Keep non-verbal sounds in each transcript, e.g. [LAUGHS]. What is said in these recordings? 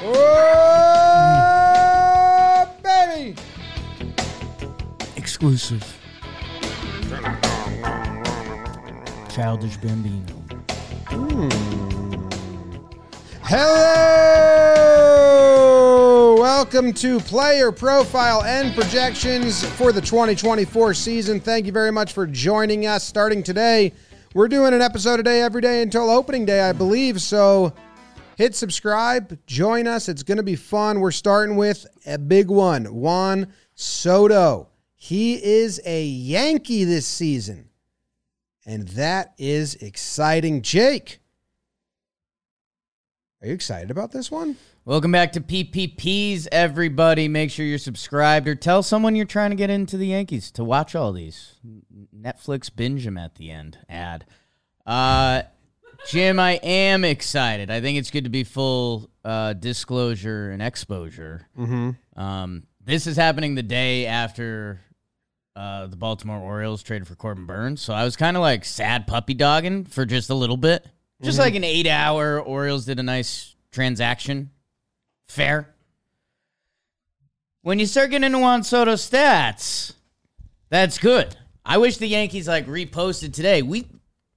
Oh, baby! Exclusive. Childish Bambino. Hmm. Hello! Welcome to Player Profile and Projections for the 2024 season. Thank you very much for joining us. Starting today, we're doing an episode a day every day until opening day, I believe. So hit subscribe, join us. It's going to be fun. We're starting with a big one Juan Soto. He is a Yankee this season, and that is exciting. Jake, are you excited about this one? Welcome back to PPPs, everybody. Make sure you're subscribed or tell someone you're trying to get into the Yankees to watch all these. Netflix binge them at the end. Ad. Uh, Jim, I am excited. I think it's good to be full uh, disclosure and exposure. Mm-hmm. Um, this is happening the day after uh, the Baltimore Orioles traded for Corbin Burnes. So I was kind of like sad puppy dogging for just a little bit. Just like an eight hour, Orioles did a nice transaction. Fair. When you start getting into Juan Soto stats, that's good. I wish the Yankees like reposted today. We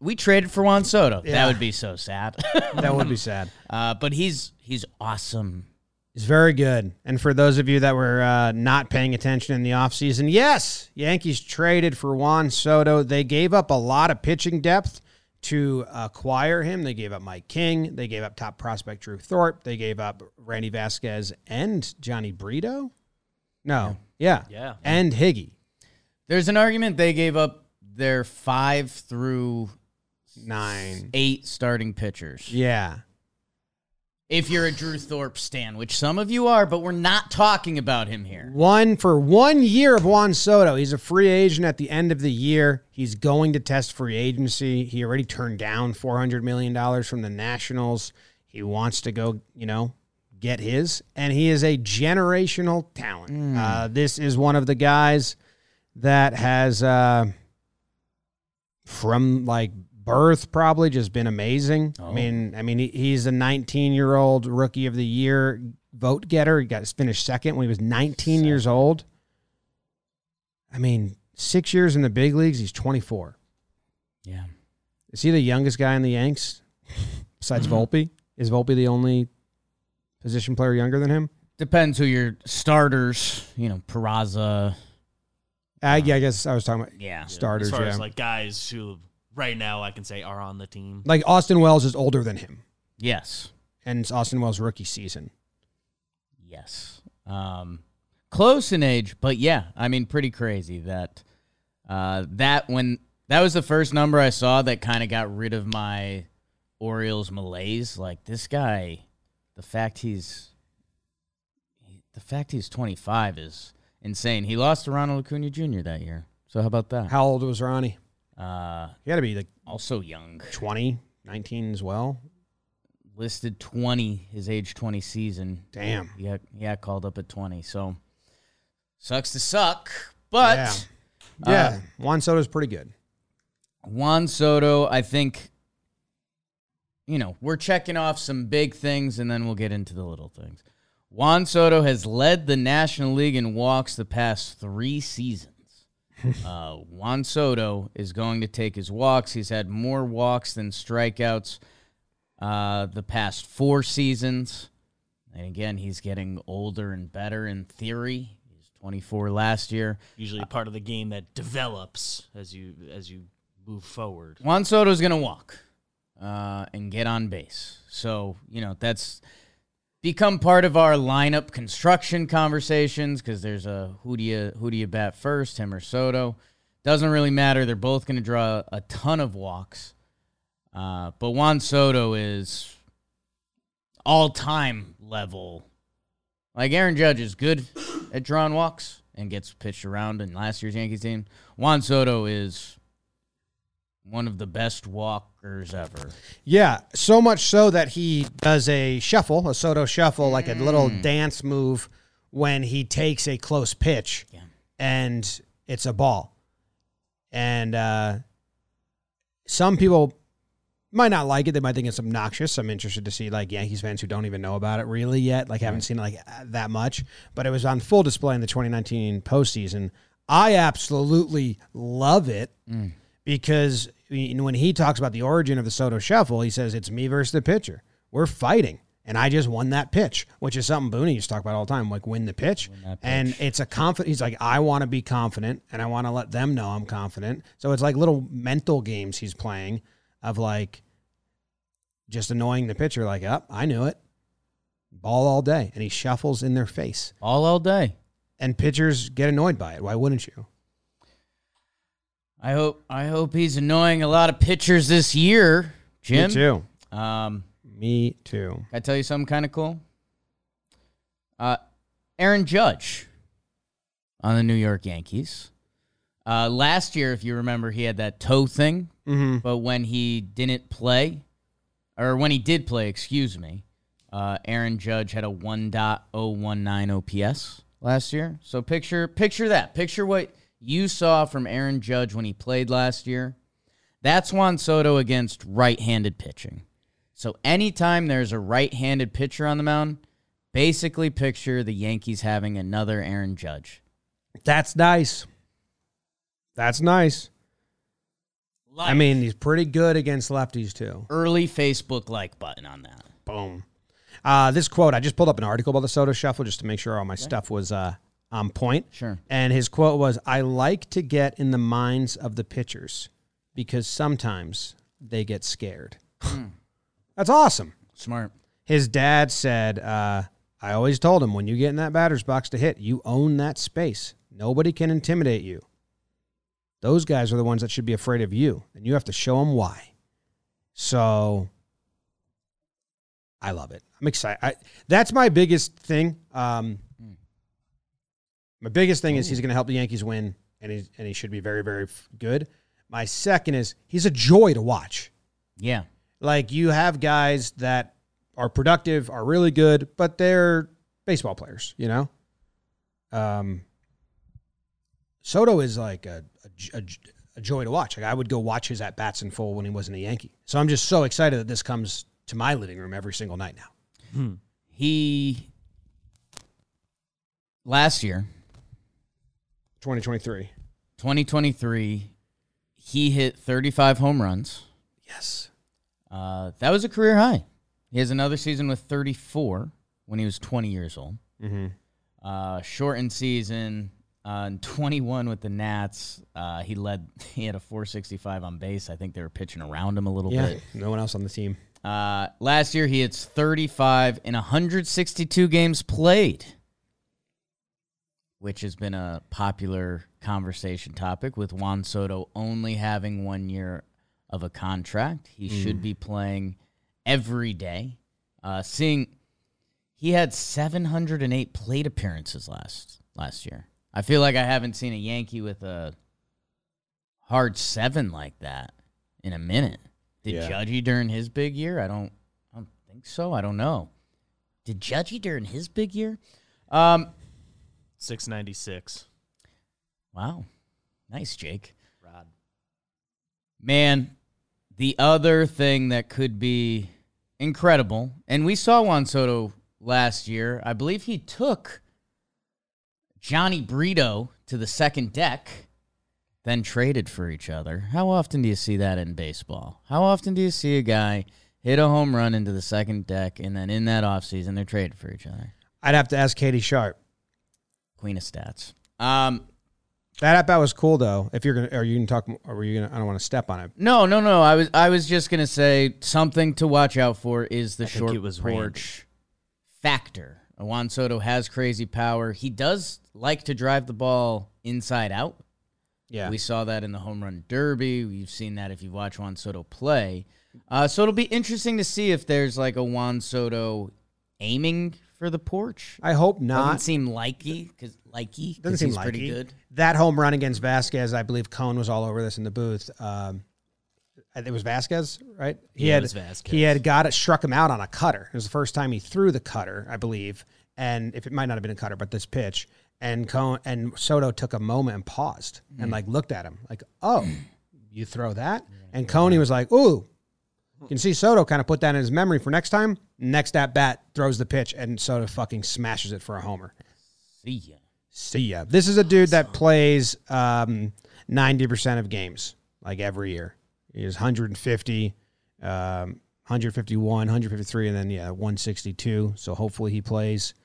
we traded for Juan Soto. Yeah. That would be so sad. [LAUGHS] That would be [LAUGHS] sad. uh, but he's he's awesome. He's very good. And for those of you that were uh, not paying attention in the offseason, yes, Yankees traded for Juan Soto. They gave up a lot of pitching depth to acquire him. They gave up Mike King. They gave up top prospect Drew Thorpe. They gave up Randy Vasquez and Jhony Brito. No, yeah, Yeah. and Higgy. There's an argument they gave up their five through Nine. eight starting pitchers. Yeah. If you're a Drew Thorpe stan, which some of you are, but we're not talking about him here. One for one year of Juan Soto. He's a free agent at the end of the year. He's going to test free agency. He already turned down $400 million from the Nationals. He wants to go, you know, get his. And he is a generational talent. Uh, this is one of the guys that has, uh, from like birth, probably just been amazing. I Oh. mean, I mean, he, he's a 19 year old rookie of the year vote getter. He got finished second when he was 19 years old. I mean, six years in the big leagues. He's 24. Yeah. Is he the youngest guy in the Yanks besides mm-hmm. Volpe? Is Volpe the only position player younger than him? Depends who your starters, you know, Peraza. I, uh, yeah, I guess I was talking about Yeah. starters. As far yeah. as like guys who right now I can say are on the team. like Austin Wells is older than him, Yes. and it's Austin Wells' rookie season. Yes. Um, close in age, but yeah, I mean, pretty crazy that uh, that when that was the first number I saw that kind of got rid of my Orioles malaise. Like this guy, the fact he's the fact he's 25 is insane. He lost to Ronald Acuna Jr. that year. So how about that? How old was Ronnie? Uh, He got to be like also young. 20, 19 as well. Listed 20 his age 20 season. Damn. Yeah, yeah, called up at 20. So sucks to suck. But Yeah. uh, Yeah, Juan Soto's pretty good. Juan Soto, I think, you know, we're checking off some big things and then we'll get into the little things. Juan Soto has led the National League in walks the past three seasons. [LAUGHS] uh, Juan Soto is going to take his walks. He's had more walks than strikeouts uh, the past four seasons. And again, he's getting older and better in theory. He's 24 last year. Usually a part of the game that develops as you as you move forward. Juan Soto's going to walk uh, and get on base. So, you know, that's become part of our lineup construction conversations because there's a who do you who do you bat first, him or Soto? Doesn't really matter. They're both going to draw a ton of walks. Uh, but Juan Soto is all time level. Like Aaron Judge is good at drawing walks and gets pitched around in last year's Yankees team. Juan Soto is one of the best walkers ever. Yeah, so much so that he does a shuffle, a Soto shuffle, like a little dance move when he takes a close pitch Yeah. and it's a ball. And uh, some people might not like it. They might think it's obnoxious. I'm interested to see like Yankees fans who don't even know about it really yet, like haven't seen it like uh, that much. But it was on full display in the 2019 postseason. I absolutely love it because when he talks about the origin of the Soto Shuffle, he says it's me versus the pitcher. We're fighting. And I just won that pitch, which is something Booney used to talk about all the time, like win the pitch. And it's a confident. He's like, I want to be confident, and I want to let them know I'm confident. So it's like little mental games he's playing of like just annoying the pitcher, like, up, I knew it. Ball all day, and he shuffles in their face, All all day. and pitchers get annoyed by it. Why wouldn't you? I hope I hope he's annoying a lot of pitchers this year, Jim. Me too. Um, Me too. Can I tell you something kind of cool? Uh, Aaron Judge on the New York Yankees. Uh, last year, if you remember, he had that toe thing, Mm-hmm. but when he didn't play, or when he did play, excuse me, uh, Aaron Judge had a 1.019 OPS last year. So picture picture that. Picture what you saw from Aaron Judge when he played last year. That's Juan Soto against right-handed pitching. So anytime there's a right-handed pitcher on the mound, basically picture the Yankees having another Aaron Judge. That's nice. That's nice. I mean, he's pretty good against lefties too. early Facebook like button on that. Boom. Uh, this quote, I just pulled up an article about the Soto Shuffle just to make sure all my stuff was uh, on point. Sure. And his quote was, I like to get in the minds of the pitchers because sometimes they get scared. [LAUGHS] That's awesome. Smart. His dad said, uh, I always told him when you get in that batter's box to hit, you own that space. Nobody can intimidate you. Those guys are the ones that should be afraid of you, and you have to show them why. So I love it. I'm excited. I, that's my biggest thing. Um, my biggest thing is he's going to help the Yankees win, and he and he should be very very f- good. My second is he's a joy to watch. Yeah. Like you have guys that are productive, are really good, but they're baseball players, you know? Um Soto is like a, a, a, a joy to watch. Like I would go watch his at bats in full when he wasn't a Yankee. So I'm just so excited that this comes to my living room every single night now. He last year, 2023. 2023, he hit 35 home runs. Yes. Uh, that was a career high. He has another season with 34 when he was 20 years old. Mm-hmm. Uh, shortened season, uh, and 21 with the Nats. Uh, he led. [LAUGHS] He had a 465 on base. I think they were pitching around him a little Yeah. bit. No one else on the team. Uh, last year, he hits 35 in 162 games played, which has been a popular conversation topic with Juan Soto only having one year of a contract. He should be playing every day. Uh, seeing he had 708 plate appearances last last year. I feel like I haven't seen a Yankee with a hard seven like that in a minute. Did Yeah. Judgy during his big year? I don't, I don't think so. I don't know. Did Judgy during his big year? Um, 696. wow, nice, Jake. Rod. Man, the other thing that could be incredible, and we saw Juan Soto last year. I believe he took Jhony Brito to the second deck, then traded for each other. How often do you see that in baseball? How often do you see a guy hit a home run into the second deck, and then in that offseason, they're traded for each other? I'd have to ask Katie Sharp. Queen of stats. Um, That at bat was cool though. If you're gonna, are you gonna talk? Or were you gonna? I don't want to step on it. No, no, no. I was I was just gonna say something to watch out for is the I short it was porch factor. Juan Soto has crazy power. He does like to drive the ball inside out. Yeah. We saw that in the home run derby. We've seen that if you watch Juan Soto play. Uh, so it'll be interesting to see if there's like a Juan Soto aiming for the porch. I hope not. Doesn't seem likey because likey Doesn't seem he's like pretty good. That home run against Vasquez, I believe Cone was all over this in the booth. Um, it was Vasquez, right? He Yeah, it had was Vasquez. he had got it, struck him out on a cutter. It was the first time he threw the cutter, I believe. And if it might not have been a cutter, but this pitch, and Cone and Soto took a moment and paused and like looked at him, like, "Oh, you throw that?" And Coney was like, "Ooh, You can see Soto kind of put that in his memory for next time. Next at bat, throws the pitch, and Soto fucking smashes it for a homer. See ya. See ya. This is a dude that plays um, 90% of games, like every year. He is 150, um, 151, 153, and then, yeah, 162. So hopefully he plays.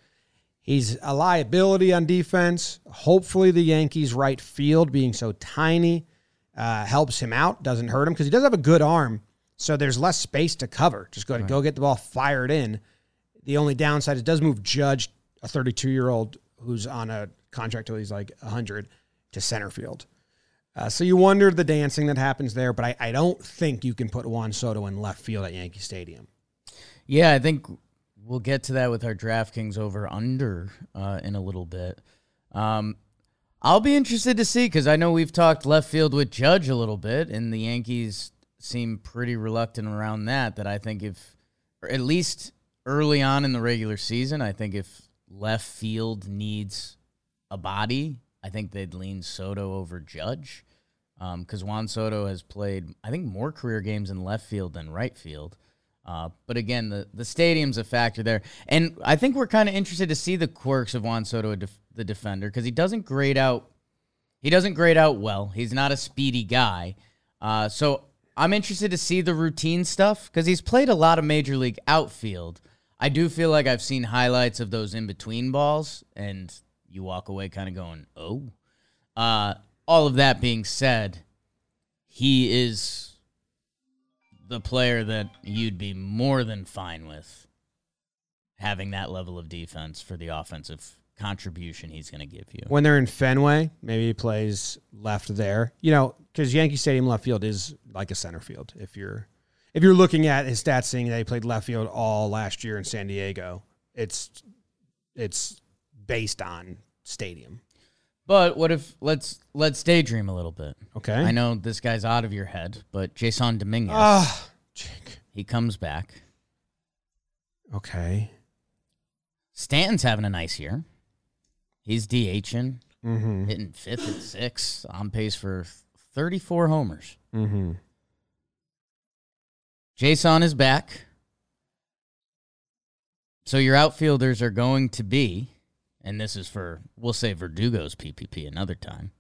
He's a liability on defense. Hopefully the Yankees' right field, being so tiny, uh, helps him out, doesn't hurt him, because he does have a good arm. So there's less space to cover. Just go to go get the ball fired in. The only downside is it does move Judge, a 32 year old who's on a contract till he's like 100, to center field. Uh, so you wonder the dancing that happens there, but I, I don't think you can put Juan Soto in left field at Yankee Stadium. Yeah, I think we'll get to that with our DraftKings over under uh, in a little bit. Um, I'll be interested to see because I know we've talked left field with Judge a little bit, and the Yankees seem pretty reluctant around that. That I think if, or at least early on in the regular season, I think if left field needs a body, I think they'd lean Soto over Judge because Juan Soto has played, I think, more career games in left field than right field. Uh, but again, the, the stadium's a factor there. And I think we're kind of interested to see the quirks of Juan Soto, def- the defender, because he doesn't grade out. He doesn't grade out well. He's not a speedy guy. Uh, so I'm interested to see the routine stuff because he's played a lot of major league outfield. I do feel like I've seen highlights of those in between balls, and you walk away kind of going, oh. Uh, all of that being said, he is the player that you'd be more than fine with having that level of defense for the offensive contribution he's going to give you. When they're in Fenway, maybe he plays left there. You know, because Yankee Stadium left field is like a center field. If you're if you're looking at his stats, seeing that he played left field all last year in San Diego, it's it's based on stadium. But what if let's let's daydream a little bit. Okay. I know this guy's out of your head, but Jasson Dominguez, ah, Jake. he comes back. Okay. Stanton's having a nice year. He's DHing, Mm-hmm. hitting fifth and six, on pace for 34 homers. Mm-hmm. Jasson is back. So your outfielders are going to be, and this is for, we'll say Verdugo's PPP another time.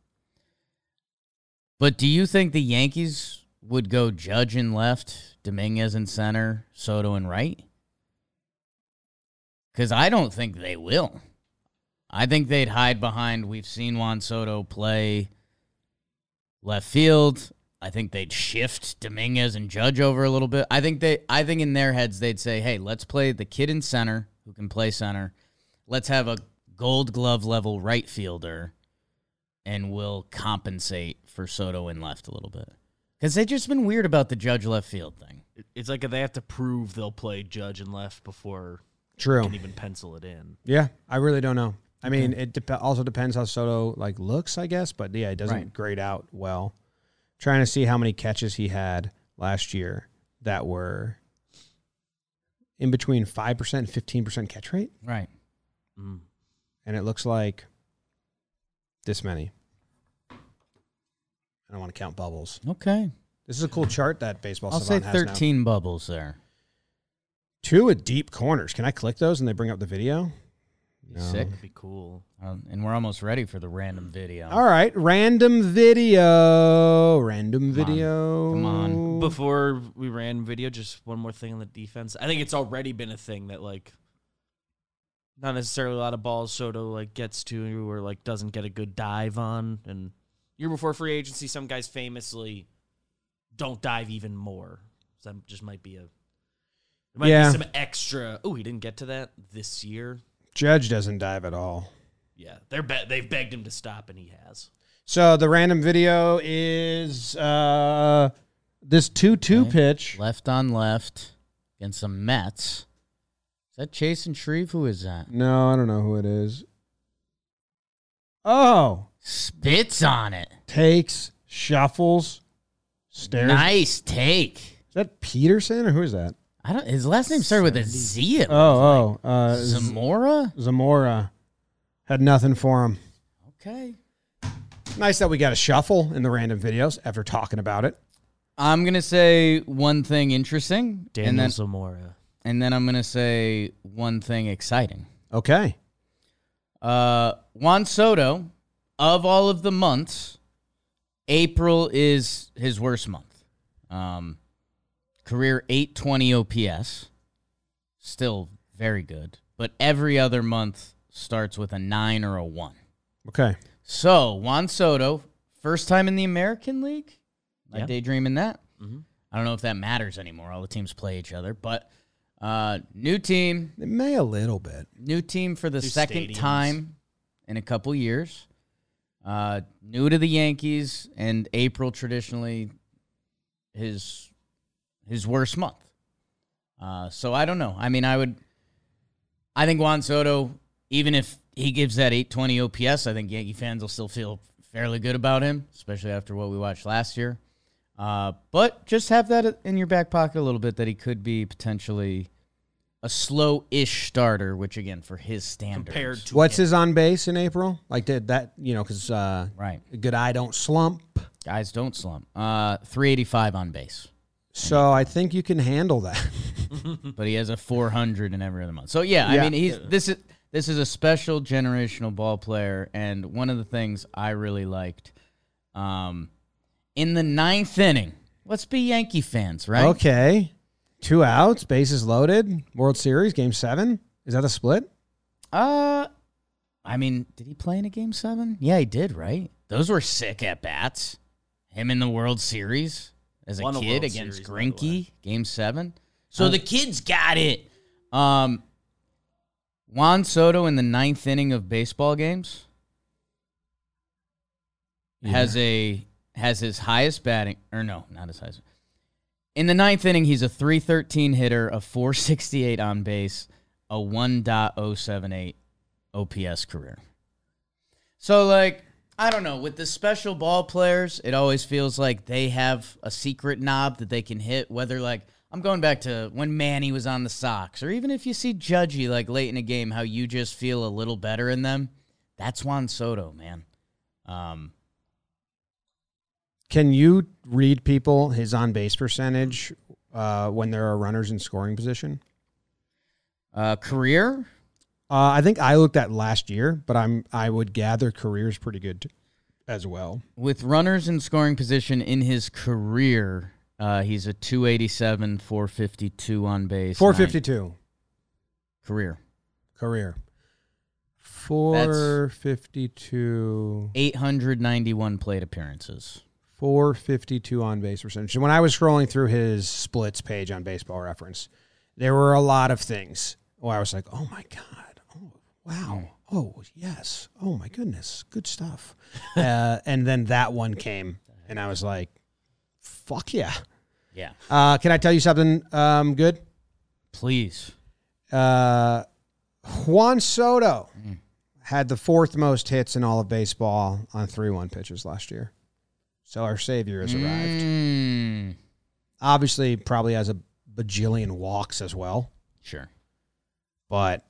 But do you think the Yankees would go Judge in left, Dominguez in center, Soto in right? Because I don't think they will. I think they'd hide behind. We've seen Juan Soto play left field. I think they'd shift Dominguez and Judge over a little bit. I think they I think in their heads they'd say, "Hey, let's play the kid in center who can play center. Let's have a gold glove level right fielder and we'll compensate for Soto in left a little bit." Cuz they've just been weird about the Judge left field thing. It's like they have to prove they'll play Judge and left before True. can even pencil it in. Yeah, I really don't know. I mean, it dep- also depends how Soto like looks, I guess. But yeah, it doesn't Right. grade out well. Trying to see how many catches he had last year that were in between five percent and fifteen percent catch rate, Right. Mm. and it looks like this many. I don't want to count bubbles. Okay. This is a cool chart that baseball. I'll say Savant has now. 13 bubbles there. Two with deep corners. Can I click those and they bring up the video? No. Sick. That'd be cool. Um, and we're almost ready for the random video. All right, random video. Random Come on. video. Come on. Before we ran video, just one more thing on the defense. I think it's already been a thing that like not necessarily a lot of balls Soto like gets to or like doesn't get a good dive on. And year before free agency, some guys famously don't dive even more. So that just might be a there might Yeah. be some extra. Oh, he didn't get to that this year. Judge doesn't dive at all. Yeah, they're be- they've begged him to stop, and he has. So the random video is uh, this two-two Okay. pitch. Left on left against some Mets. Is that Chasen Shreve? Who is that? No, I don't know who it is. Oh, Spits on it. takes, shuffles, stares. Nice take. Is that Peterson or who is that? I don't. His last name started with a Z. it Oh, oh, uh, like. Z- Zamora. Zamora had nothing for him. Okay. Nice that we got a shuffle in the random videos after talking about it. I'm gonna say one thing interesting, Daniel and then Zamora. and then I'm gonna say one thing exciting. Okay. Uh, Juan Soto, of all of the months, April is his worst month. Um, career 820 OPS, still very good, but every other month starts with a nine or a one. Okay. So Juan Soto, first time in the American League. I Yeah. daydreaming that. Mhm. I don't know if that matters anymore. All the teams play each other, but uh, new team, It may a little bit. new team for the New second stadiums. time in a couple years. Uh, new to the Yankees, and April traditionally his his worst month. Uh, so I don't know. I mean, I would. I think Juan Soto, even if he gives that 820 OPS, I think Yankee fans will still feel fairly good about him, especially after what we watched last year. Uh, but just have that in your back pocket a little bit that he could be potentially a slow-ish starter, which again for his standards, Compared to What's him. his on base in April? Like did that, you know, because uh, right? good eye don't slump. Guys don't slump. Uh, 385 on base, So I think you can handle that. [LAUGHS] but he has a 400 in every other month. So yeah, I mean he's this is this is a special generational ball player, and one of the things I really liked, um, in the ninth inning. Let's be Yankee fans, right? Okay. Two outs, bases loaded, World Series, game seven. Is that a split? Uh, I mean, did he play in a game seven? Yeah, he did, right? Those were sick at bats. Him in the World Series as a Won kid World against Series, Greinke, game seven. So the kids got it. Um, Juan Soto in the ninth inning of baseball games has a has his highest batting or no, not his highest. In the ninth inning, he's a 313 hitter, a 468 on base, a 1.078 OPS career. So, like, I don't know. With the special ball players, it always feels like they have a secret knob that they can hit. Whether, like, I'm going back to when Manny was on the Sox, or even if you see Judgy, like, late in a game, how you just feel a little better in them. That's Juan Soto, man. Um, Can you read people his on base percentage uh, when there are runners in scoring position? uh, career, Uh, I think I looked at last year, but I'm I would gather career is pretty good t- as well. with runners in scoring position in his career, uh, he's a 287, 452 on base. Four nine- fifty two career. career. Four fifty two. 891 plate appearances. 452 on base percentage. And when I was scrolling through his splits page on Baseball Reference, there were a lot of things where I was like, "Oh my god, wow, oh yes, oh my goodness, good stuff." [LAUGHS] uh, and then that one came, and I was like, "Fuck yeah!" Yeah. Uh, can I tell you something um, good? Please. Uh, Juan Soto had the fourth most hits in all of baseball on three-one pitches last year. So our savior has arrived. Mm, obviously probably has a bajillion walks as well. sure. But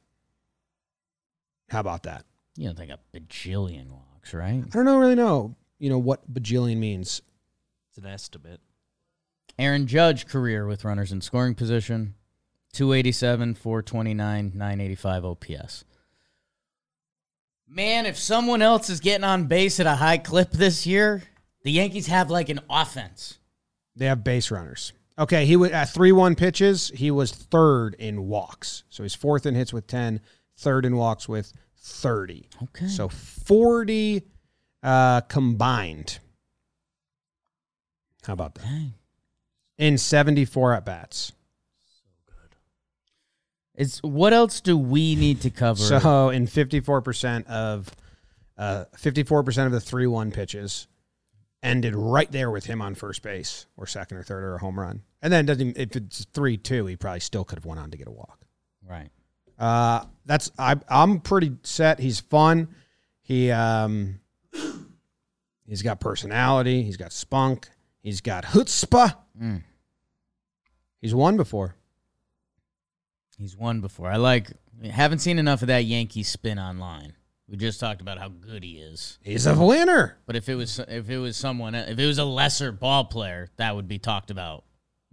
how about that? You don't think a bajillion walks, right? I don't know really know, you know, what bajillion means. It's an estimate. Aaron Judge career with runners in scoring position 287, 429, 985 OPS. Man, if someone else is getting on base at a high clip this year, the Yankees have like an offense. They have base runners. Okay, he was at three one pitches. He was third in walks, so he's fourth in hits with 10, third in walks with thirty. Okay. So forty uh, combined. How about that? Dang. In seventy four at bats. So good. It's what else do we need to cover? So in fifty four percent of fifty four percent of the three one pitches ended right there with him on first base or second or third or a home run. And then doesn't if it's three two, he probably still could have went on to get a walk. right. Uh, that's I I'm pretty set. He's fun. He um he's got personality. He's got spunk. He's got chutzpah. Mm. He's won before. He's won before. I like haven't seen enough of that Yankee spin online. We just talked about how good he is. He's a winner. But if it was if it was someone if it was a lesser ball player, that would be talked about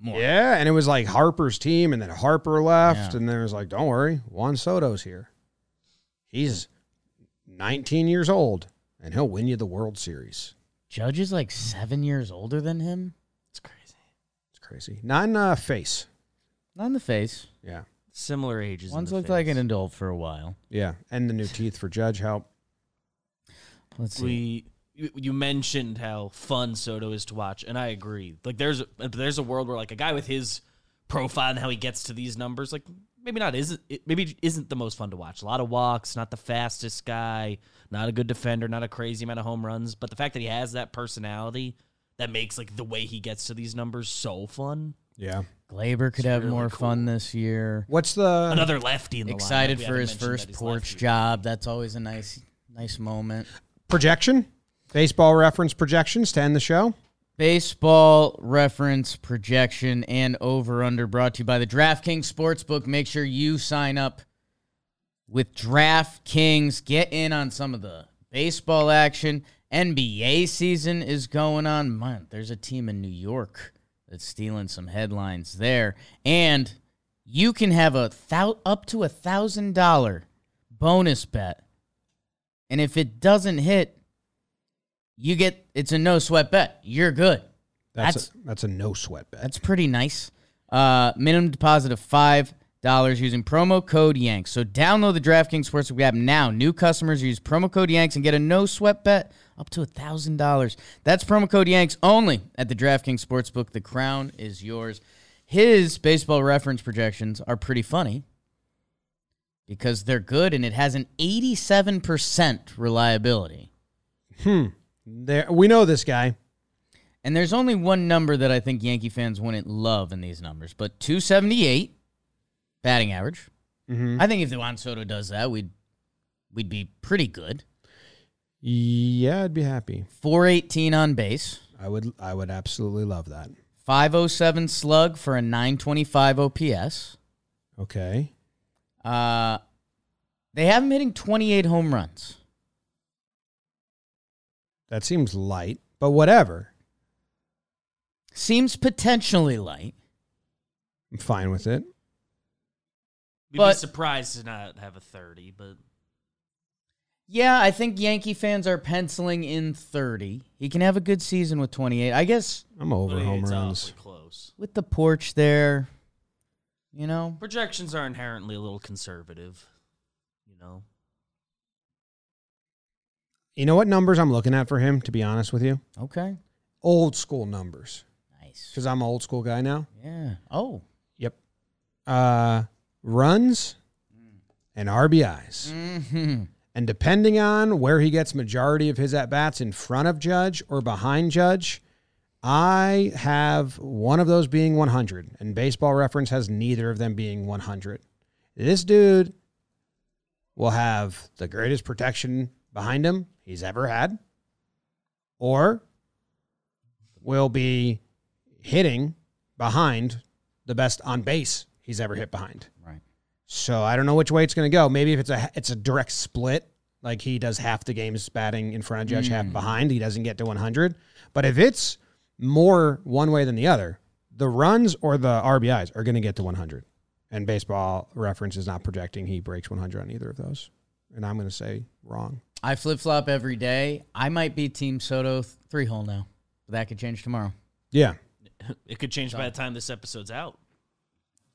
more. Yeah, and it was like Harper's team, and then Harper left, Yeah. and then it was like, don't worry, Juan Soto's here. He's 19 years old, and he'll win you the World Series. Judge is like seven years older than him. It's crazy. It's crazy. Not in the face. Not in the face. Yeah, Similar ages. in One's the looked like an adult for a while. yeah, and the new teeth for Judge help. Let's see. we you, you mentioned how fun Soto is to watch, and I agree. Like there's there's a world where like a guy with his profile and how he gets to these numbers, like maybe not isn't maybe isn't the most fun to watch. A lot of walks, not the fastest guy, not a good defender, not a crazy amount of home runs, but the fact that he has that personality that makes like the way he gets to these numbers so fun. Yeah. Gleyber could It's have really more cool. fun this year. What's the Another lefty in the. Excited We for his first porch lefty. job. That's always a nice nice moment. projection? Baseball reference projections to end the show. Baseball reference projection and over under brought to you by the DraftKings Sportsbook. Make sure you sign up with DraftKings. Get in on some of the baseball action. NBA season is going on. Man, there's a team in New York that's stealing some headlines there. And you can have a thou- up to a thousand dollar bonus bet. And if it doesn't hit, you get it's a no sweat bet. You're good. That's That's- a, that's a no sweat bet. That's pretty nice. Uh, minimum deposit of five dollars using promo code Yanks. So download the DraftKings Sportsbook app now. New customers use promo code Yanks and get a no sweat bet up to a thousand dollars. That's promo code Yanks only at the DraftKings Sportsbook. The crown is yours. His baseball reference projections are pretty funny because they're good and it has an eighty-seven percent reliability. There, we know this guy. And there's only one number that I think Yankee fans wouldn't love in these numbers, but 278 batting average. Mhm. I think if the Juan Soto does that, we'd we'd be pretty good. Yeah, I'd be happy. 418 on base, I would. I would absolutely love that. 507 slug for a 925 OPS. Okay. Uh, they have him hitting 28 home runs. That seems light, but whatever. Seems potentially light. I'm fine with it. We'd But- be surprised to not have a thirty, but Yeah, I think Yankee fans are penciling in 30. He can have a good season with 28. I guess I'm over but home it's runs. awfully close. with the porch there, you know, Projections are inherently a little conservative, you know. You know what numbers I'm looking at for him? To be honest with you, okay. old school numbers. Nice. Because I'm an old school guy now. Yeah. Oh. Yep. Uh, runs and RBIs. Mm-hmm. And depending on where he gets majority of his at bats in front of Judge or behind Judge, I have one of those being 100, and Baseball Reference has neither of them being 100. This dude will have the greatest protection behind him he's ever had, or will be hitting behind the best on base he's ever hit behind. Right. So I don't know which way it's going to go. Maybe if it's a it's a direct split, like he does half the games batting in front of Judge, half hmm. behind, he doesn't get to 100. But if it's more one way than the other, the runs or the RBIs are going to get to 100. And baseball reference is not projecting he breaks 100 on either of those. And I'm going to say wrong. I flip flop every day. I might be Team Soto th- three hole now. But that could change tomorrow. Yeah. It could change by the time this episode's out.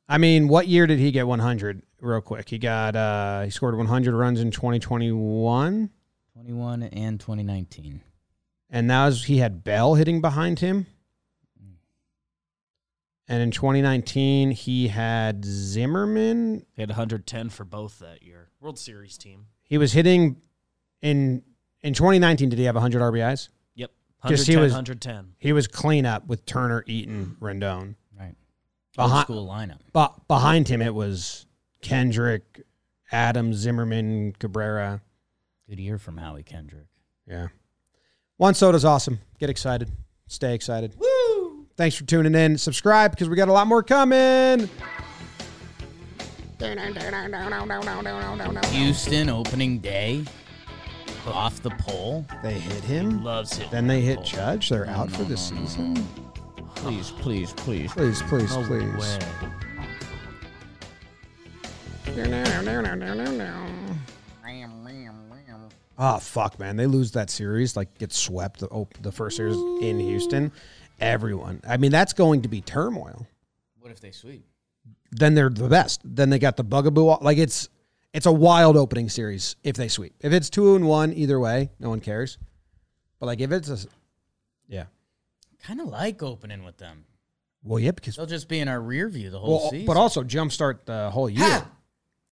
I mean, what year did he get 100? Real quick, he got uh he scored 100 runs in 2021, 21 and 2019. and that was he had Bell hitting behind him. And in 2019, he had Zimmerman. He had 110 for both that year. World Series team. He was hitting in in 2019. Did he have 100 RBIs? Yep. 'Cause 110, he was- 110. He was clean up with Turner, Eaton, Rendon. Right. Old Behind, school lineup. but behind him, it was Kendrick, Adam Zimmerman, Cabrera. Good year from Howie Kendrick. Yeah. Juan Soto's awesome. Get excited. Stay excited. Woo! Thanks for tuning in. Subscribe because we got a lot more coming. Houston opening day. Off the pole. They hit him. Loves it. Then they hit Judge. They're out for the season. Please, please, please. Please, please, No please. way. Oh fuck, man! They lose that series, like get swept the op- the first series in Houston. Everyone, I mean, that's going to be turmoil. What if they sweep? Then they're the best. Then they got the bugaboo. Like it's it's a wild opening series if they sweep. If it's two and one, either way, no one cares. But like if it's a, yeah, Kind of like opening with them. well, yeah, because They'll just be in our rear view the whole well, season. but also jumpstart the whole year.